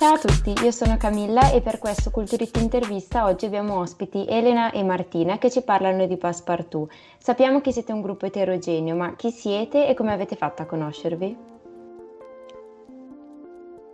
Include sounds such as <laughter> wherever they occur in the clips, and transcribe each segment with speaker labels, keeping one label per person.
Speaker 1: Ciao a tutti, io sono Camilla e per questo Culturit Intervista oggi abbiamo ospiti Elena e Martina che ci parlano di Passepartout. Sappiamo che siete un gruppo eterogeneo, ma chi siete e come avete fatto a conoscervi?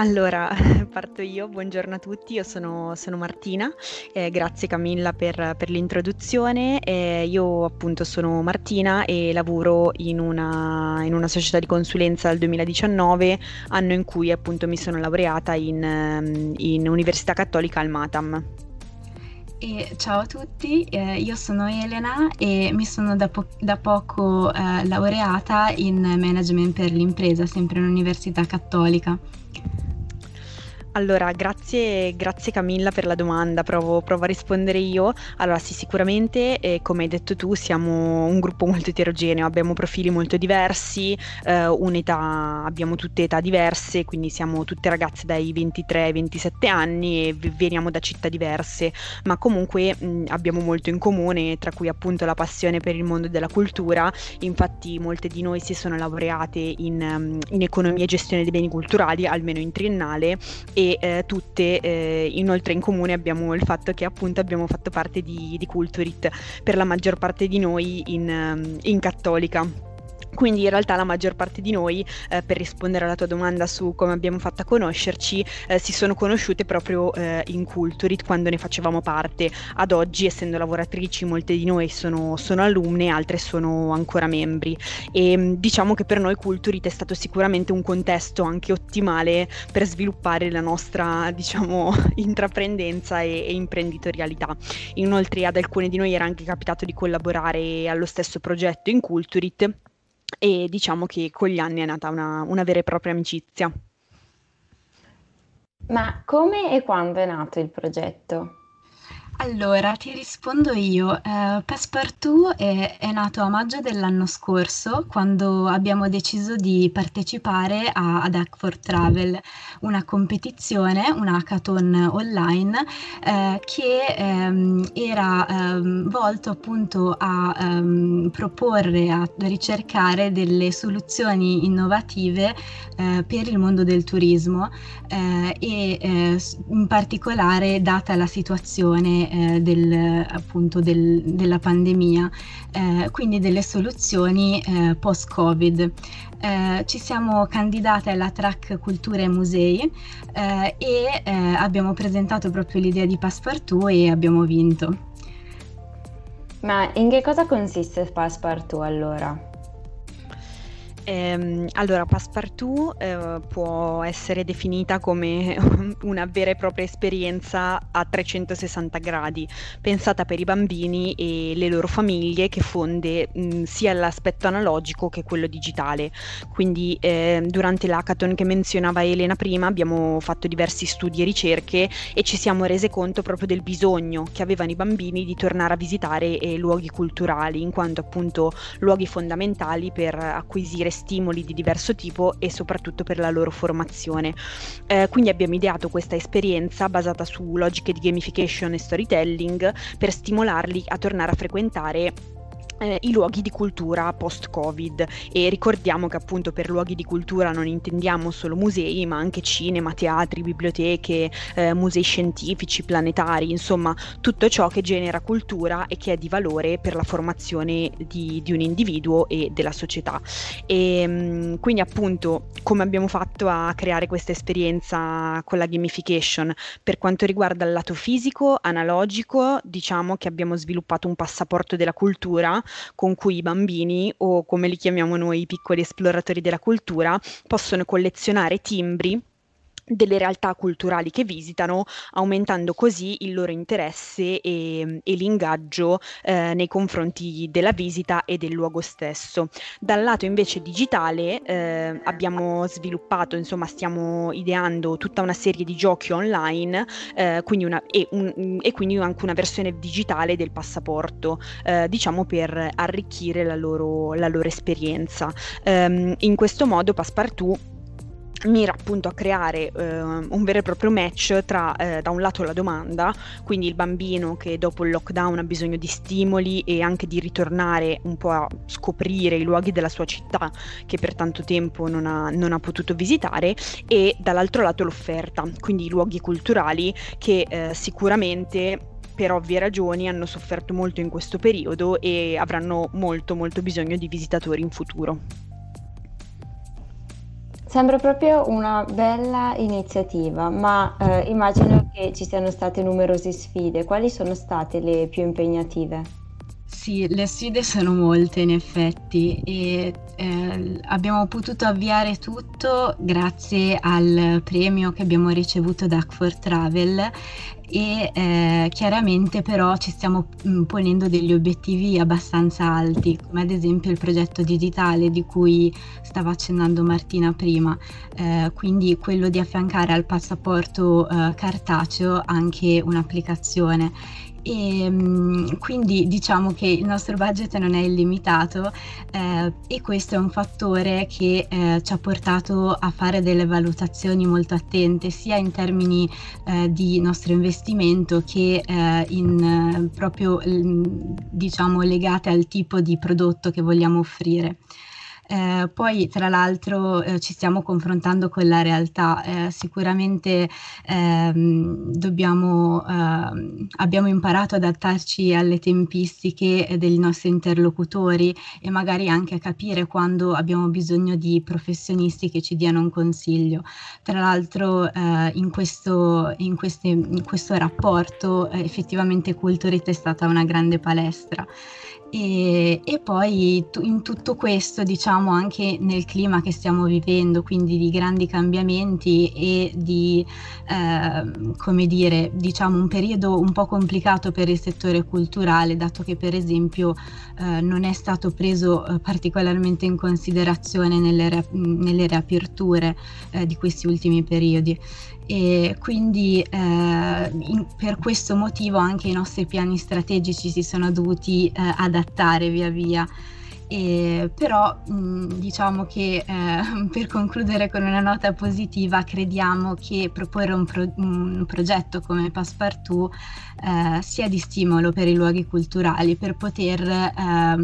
Speaker 2: Allora, <laughs> parto io, buongiorno a tutti, io sono, sono Martina, eh, grazie Camilla per, per l'introduzione. Eh, io appunto sono Martina e lavoro in una, in una, società di consulenza dal 2019, anno in cui appunto mi sono laureata in, ehm, in Università Cattolica al Matam.
Speaker 3: E ciao a tutti, eh, io sono Elena e mi sono da, po- da poco eh, laureata in management per l'impresa, sempre in Università Cattolica.
Speaker 2: Allora, grazie, grazie Camilla per la domanda, provo, provo a rispondere io. Allora, sì, sicuramente, eh, come hai detto tu, siamo un gruppo molto eterogeneo, abbiamo profili molto diversi, eh, un'età, abbiamo tutte età diverse, quindi siamo tutte ragazze dai 23 ai 27 anni e veniamo da città diverse, ma comunque mh, abbiamo molto in comune, tra cui appunto la passione per il mondo della cultura. Infatti molte di noi si sono laureate in, in economia e gestione dei beni culturali, almeno in triennale e eh, tutte eh, inoltre in comune abbiamo il fatto che appunto abbiamo fatto parte di, di Culturit per la maggior parte di noi in, in cattolica. Quindi in realtà la maggior parte di noi, eh, per rispondere alla tua domanda su come abbiamo fatto a conoscerci, eh, si sono conosciute proprio eh, in Culturit quando ne facevamo parte. Ad oggi, essendo lavoratrici, molte di noi sono, sono alunne, altre sono ancora membri. E mm, diciamo che per noi Culturit è stato sicuramente un contesto anche ottimale per sviluppare la nostra, diciamo, <laughs> intraprendenza e, e imprenditorialità. Inoltre ad alcune di noi era anche capitato di collaborare allo stesso progetto in Culturit e diciamo che con gli anni è nata una, una vera e propria amicizia.
Speaker 1: Ma come e quando è nato il progetto?
Speaker 3: Allora, ti rispondo io. Eh, Passepartout è, è nato a maggio dell'anno scorso, quando abbiamo deciso di partecipare a, ad Hack for Travel, una competizione, un hackathon online, eh, che ehm, era ehm, volto appunto a ehm, proporre, a ricercare delle soluzioni innovative eh, per il mondo del turismo eh, e eh, in particolare data la situazione eh, del, appunto del, della pandemia, eh, quindi delle soluzioni eh, post-Covid. Eh, ci siamo candidate alla track Cultura e Musei eh, e eh, abbiamo presentato proprio l'idea di Passepartout e abbiamo vinto.
Speaker 1: Ma in che cosa consiste Passepartout allora?
Speaker 2: Ehm, allora, Passepartout eh, può essere definita come <laughs> una vera e propria esperienza a 360 gradi, pensata per i bambini e le loro famiglie, che fonde mh, sia l'aspetto analogico che quello digitale. Quindi, eh, durante l'hackathon che menzionava Elena prima, abbiamo fatto diversi studi e ricerche e ci siamo rese conto proprio del bisogno che avevano i bambini di tornare a visitare eh, luoghi culturali, in quanto appunto luoghi fondamentali per acquisire stimoli di diverso tipo e soprattutto per la loro formazione. Eh, quindi abbiamo ideato questa esperienza basata su logiche di gamification e storytelling per stimolarli a tornare a frequentare eh, i luoghi di cultura post-Covid e ricordiamo che appunto per luoghi di cultura non intendiamo solo musei ma anche cinema, teatri, biblioteche, eh, musei scientifici, planetari, insomma tutto ciò che genera cultura e che è di valore per la formazione di, di un individuo e della società. E ehm, quindi appunto come abbiamo fatto a creare questa esperienza con la gamification per quanto riguarda il lato fisico, analogico, diciamo che abbiamo sviluppato un passaporto della cultura con cui i bambini, o come li chiamiamo noi, i piccoli esploratori della cultura, possono collezionare timbri delle realtà culturali che visitano, aumentando così il loro interesse e, e l'ingaggio eh, nei confronti della visita e del luogo stesso. Dal lato invece digitale eh, abbiamo sviluppato, insomma stiamo ideando tutta una serie di giochi online eh, quindi una, e, un, e, quindi anche una versione digitale del passaporto, eh, diciamo per arricchire la loro, la loro esperienza. Um, in questo modo Passepartout mira appunto a creare eh, un vero e proprio match tra eh, da un lato la domanda, quindi il bambino che dopo il lockdown ha bisogno di stimoli e anche di ritornare un po' a scoprire i luoghi della sua città che per tanto tempo non ha, non ha potuto visitare e dall'altro lato l'offerta, quindi i luoghi culturali che eh, sicuramente per ovvie ragioni hanno sofferto molto in questo periodo e avranno molto molto bisogno di visitatori in futuro.
Speaker 1: Sembra proprio una bella iniziativa, ma eh, immagino che ci siano state numerose sfide. Quali sono state le più impegnative?
Speaker 3: Sì, le sfide sono molte in effetti e eh, abbiamo potuto avviare tutto grazie al premio che abbiamo ricevuto da Act Travel e eh, chiaramente però ci stiamo mh, ponendo degli obiettivi abbastanza alti, come ad esempio il progetto digitale di cui stava accennando Martina prima, eh, quindi quello di affiancare al passaporto eh, cartaceo anche un'applicazione. E mm, quindi diciamo che il nostro budget non è illimitato eh, e questo è un fattore che eh, ci ha portato a fare delle valutazioni molto attente sia in termini eh, di nostro investimento che eh, in proprio mm, diciamo legate al tipo di prodotto che vogliamo offrire. Eh, poi tra l'altro eh, ci stiamo confrontando con la realtà, eh, sicuramente ehm, dobbiamo, ehm, abbiamo imparato ad adattarci alle tempistiche dei nostri interlocutori e magari anche a capire quando abbiamo bisogno di professionisti che ci diano un consiglio. Tra l'altro eh, in questo, in, queste, in, questo, rapporto eh, effettivamente Culturit è stata una grande palestra. E, e, poi in tutto questo, diciamo anche nel clima che stiamo vivendo, quindi di grandi cambiamenti e di, eh, come dire, diciamo un periodo un po' complicato per il settore culturale, dato che per esempio eh, non è stato preso eh, particolarmente in considerazione nelle, nelle riaperture eh, di questi ultimi periodi e quindi eh, in, per questo motivo anche i nostri piani strategici si sono dovuti eh, adattare via via. E, però mh, diciamo che eh, <laughs> per concludere con una nota positiva crediamo che proporre un, pro- un progetto come Passepartout eh, sia di stimolo per i luoghi culturali per poter eh,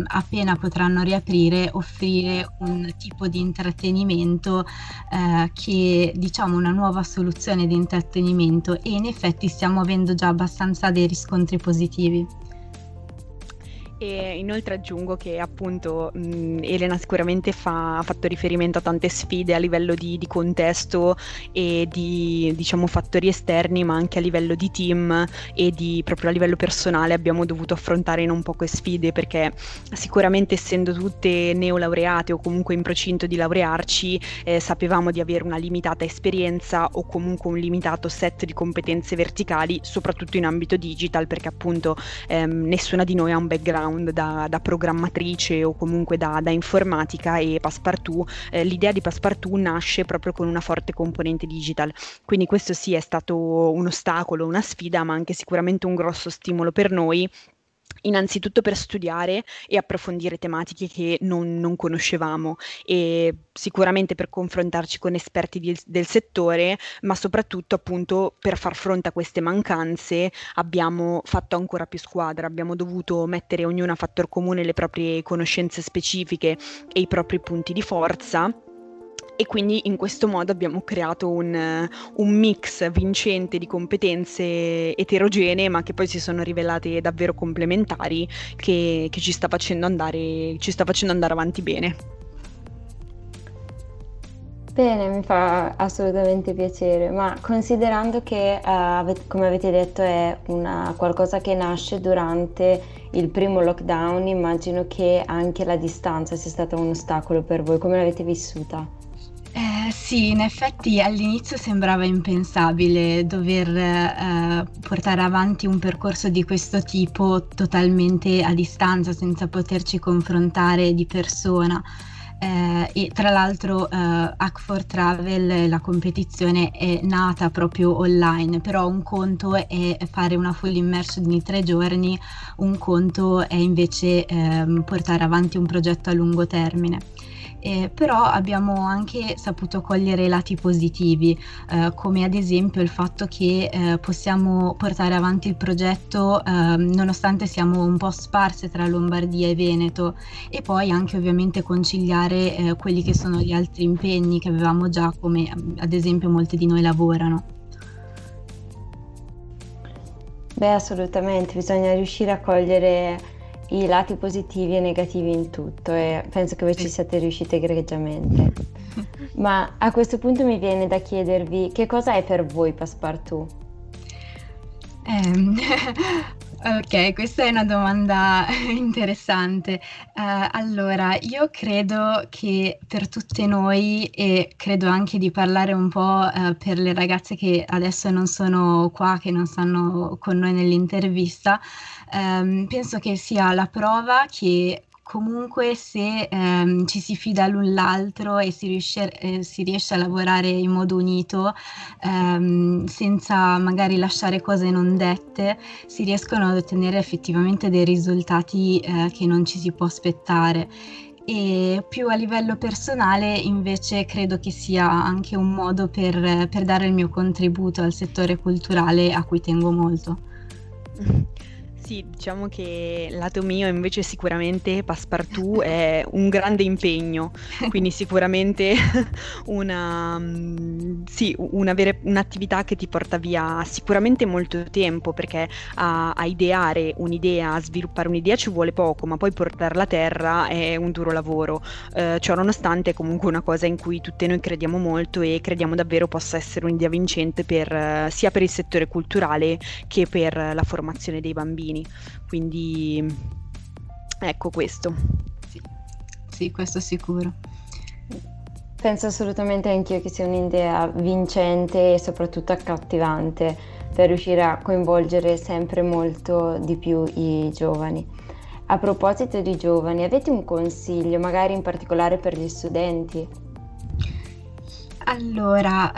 Speaker 3: appena potranno riaprire offrire un tipo di intrattenimento eh, che diciamo una nuova soluzione di intrattenimento e in effetti stiamo avendo già abbastanza dei riscontri positivi.
Speaker 2: E inoltre aggiungo che appunto mh, Elena sicuramente fa, ha fatto riferimento a tante sfide a livello di, di, contesto e di diciamo fattori esterni, ma anche a livello di team e di proprio a livello personale abbiamo dovuto affrontare non poche sfide perché sicuramente essendo tutte neolaureate o comunque in procinto di laurearci eh, sapevamo di avere una limitata esperienza o comunque un limitato set di competenze verticali, soprattutto in ambito digital perché appunto ehm, nessuna di noi ha un background background da, da programmatrice o comunque da, da informatica e Passepartout, eh, l'idea di Passepartout nasce proprio con una forte componente digital. Quindi questo sì è stato un ostacolo, una sfida, ma anche sicuramente un grosso stimolo per noi innanzitutto per studiare e approfondire tematiche che non, non conoscevamo e sicuramente per confrontarci con esperti di, del settore, ma soprattutto appunto per far fronte a queste mancanze abbiamo fatto ancora più squadra, abbiamo dovuto mettere ognuno a fattor comune le proprie conoscenze specifiche e i propri punti di forza e quindi in questo modo abbiamo creato un, un, mix vincente di competenze eterogenee ma che poi si sono rivelate davvero complementari che, che ci, sta andare, ci sta facendo andare avanti bene.
Speaker 1: Bene, mi fa assolutamente piacere, ma considerando che, uh, come avete detto, è una, qualcosa che nasce durante il primo lockdown, immagino che anche la distanza sia stata un ostacolo per voi. Come l'avete vissuta?
Speaker 3: Sì, in effetti all'inizio sembrava impensabile dover eh, portare avanti un percorso di questo tipo totalmente a distanza, senza poterci confrontare di persona. Eh, e tra l'altro eh, Hack Travel, la competizione è nata proprio online, però un conto è fare una full immersion di tre giorni, un conto è invece eh, portare avanti un progetto a lungo termine eh, però abbiamo anche saputo cogliere i lati positivi, eh, come ad esempio il fatto che eh, possiamo portare avanti il progetto ehm, nonostante siamo un po' sparse tra Lombardia e Veneto e poi anche ovviamente conciliare eh, quelli che sono gli altri impegni che avevamo già, come ad esempio molti di noi lavorano.
Speaker 1: Beh, assolutamente, bisogna riuscire a cogliere i lati positivi e negativi in tutto e penso che voi ci siate riuscite egregiamente. <laughs> Ma a questo punto mi viene da chiedervi che cosa è per voi Passepartout?
Speaker 3: Eh, Ok, questa è una domanda <laughs> interessante. Uh, allora, io credo che per tutte noi, e credo anche di parlare un po' uh, per le ragazze che adesso non sono qua, che non stanno con noi nell'intervista, um, penso che sia la prova che comunque se ehm, ci si fida l'un l'altro e si riesce, eh, si riesce a lavorare in modo unito, ehm, senza magari lasciare cose non dette, si riescono ad ottenere effettivamente dei risultati eh, che non ci si può aspettare. E più a livello personale invece credo che sia anche un modo per, per dare il mio contributo al settore culturale a cui tengo molto. <laughs>
Speaker 2: Sì, diciamo che lato mio invece sicuramente Passepartout è un grande impegno, quindi sicuramente <laughs> una, mm, sì, una vera, un'attività che ti porta via sicuramente molto tempo perché a, a, ideare un'idea, a sviluppare un'idea ci vuole poco, ma poi portarla a terra è un duro lavoro. Eh, ciò nonostante è comunque una cosa in cui tutte noi crediamo molto e crediamo davvero possa essere un'idea vincente per, sia per il settore culturale che per la formazione dei bambini bambini. Quindi ecco questo.
Speaker 3: Sì, sì questo sicuro.
Speaker 1: Penso assolutamente anch'io che sia un'idea vincente e soprattutto accattivante per riuscire a coinvolgere sempre molto di più i giovani. A proposito di giovani, avete un consiglio, magari in particolare per gli studenti?
Speaker 3: Allora,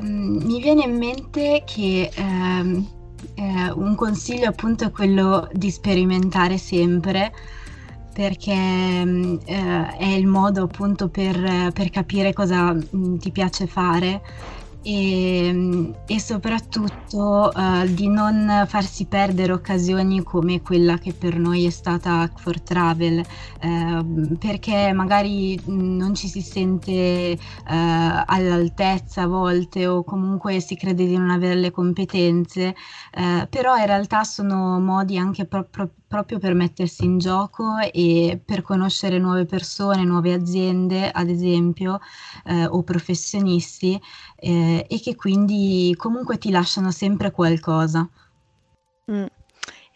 Speaker 3: ehm, mi viene in mente che ehm, eh, un consiglio appunto è quello di sperimentare sempre perché mm, eh, è il modo appunto per, per capire cosa mh, mm, ti piace fare e, e soprattutto uh, di non farsi perdere occasioni come quella che per noi è stata for Travel, uh, perché magari non ci si sente uh, all'altezza a volte o comunque si crede di non avere le competenze, però in realtà sono modi anche proprio proprio per mettersi in gioco e per conoscere nuove persone, nuove aziende, ad esempio, eh, o professionisti, eh, e che quindi comunque ti lasciano sempre qualcosa.
Speaker 2: Mm.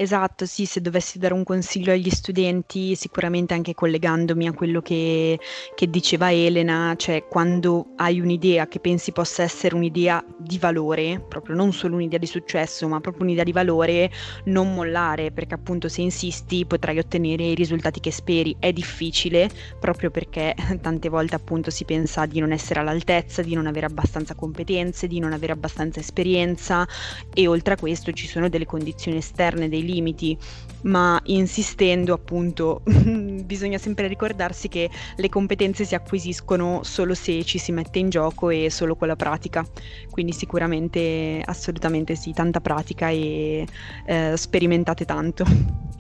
Speaker 2: Esatto, sì, se dovessi dare un consiglio agli studenti, sicuramente anche collegandomi a quello che, che diceva Elena, cioè quando hai un'idea che pensi possa essere un'idea di valore, proprio non solo un'idea di successo, ma proprio un'idea di valore, non mollare, perché appunto se insisti potrai ottenere i risultati che speri. È difficile proprio perché <laughs> tante volte appunto si pensa di non essere all'altezza, di non avere abbastanza competenze, di non avere abbastanza esperienza e oltre a questo ci sono delle condizioni esterne, dei limiti, ma insistendo appunto <laughs> bisogna sempre ricordarsi che le competenze si acquisiscono solo se ci si mette in gioco e solo con la pratica. Quindi sicuramente assolutamente sì, tanta pratica e eh, sperimentate tanto.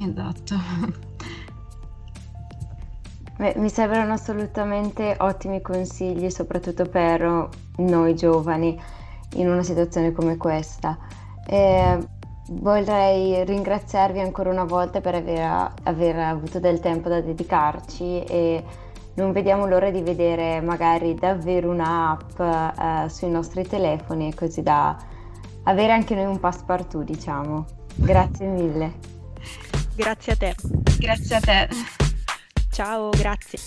Speaker 3: Esatto.
Speaker 1: Beh, mi sembrano assolutamente ottimi consigli, soprattutto per noi giovani in una situazione come questa. Eh, Vorrei ringraziarvi ancora una volta per aver, aver, avuto del tempo da dedicarci e non vediamo l'ora di vedere magari davvero un'app eh, sui nostri telefoni così da avere anche noi un passepartout diciamo. Grazie mille.
Speaker 2: Grazie a te.
Speaker 3: Grazie a te.
Speaker 2: Ciao, grazie.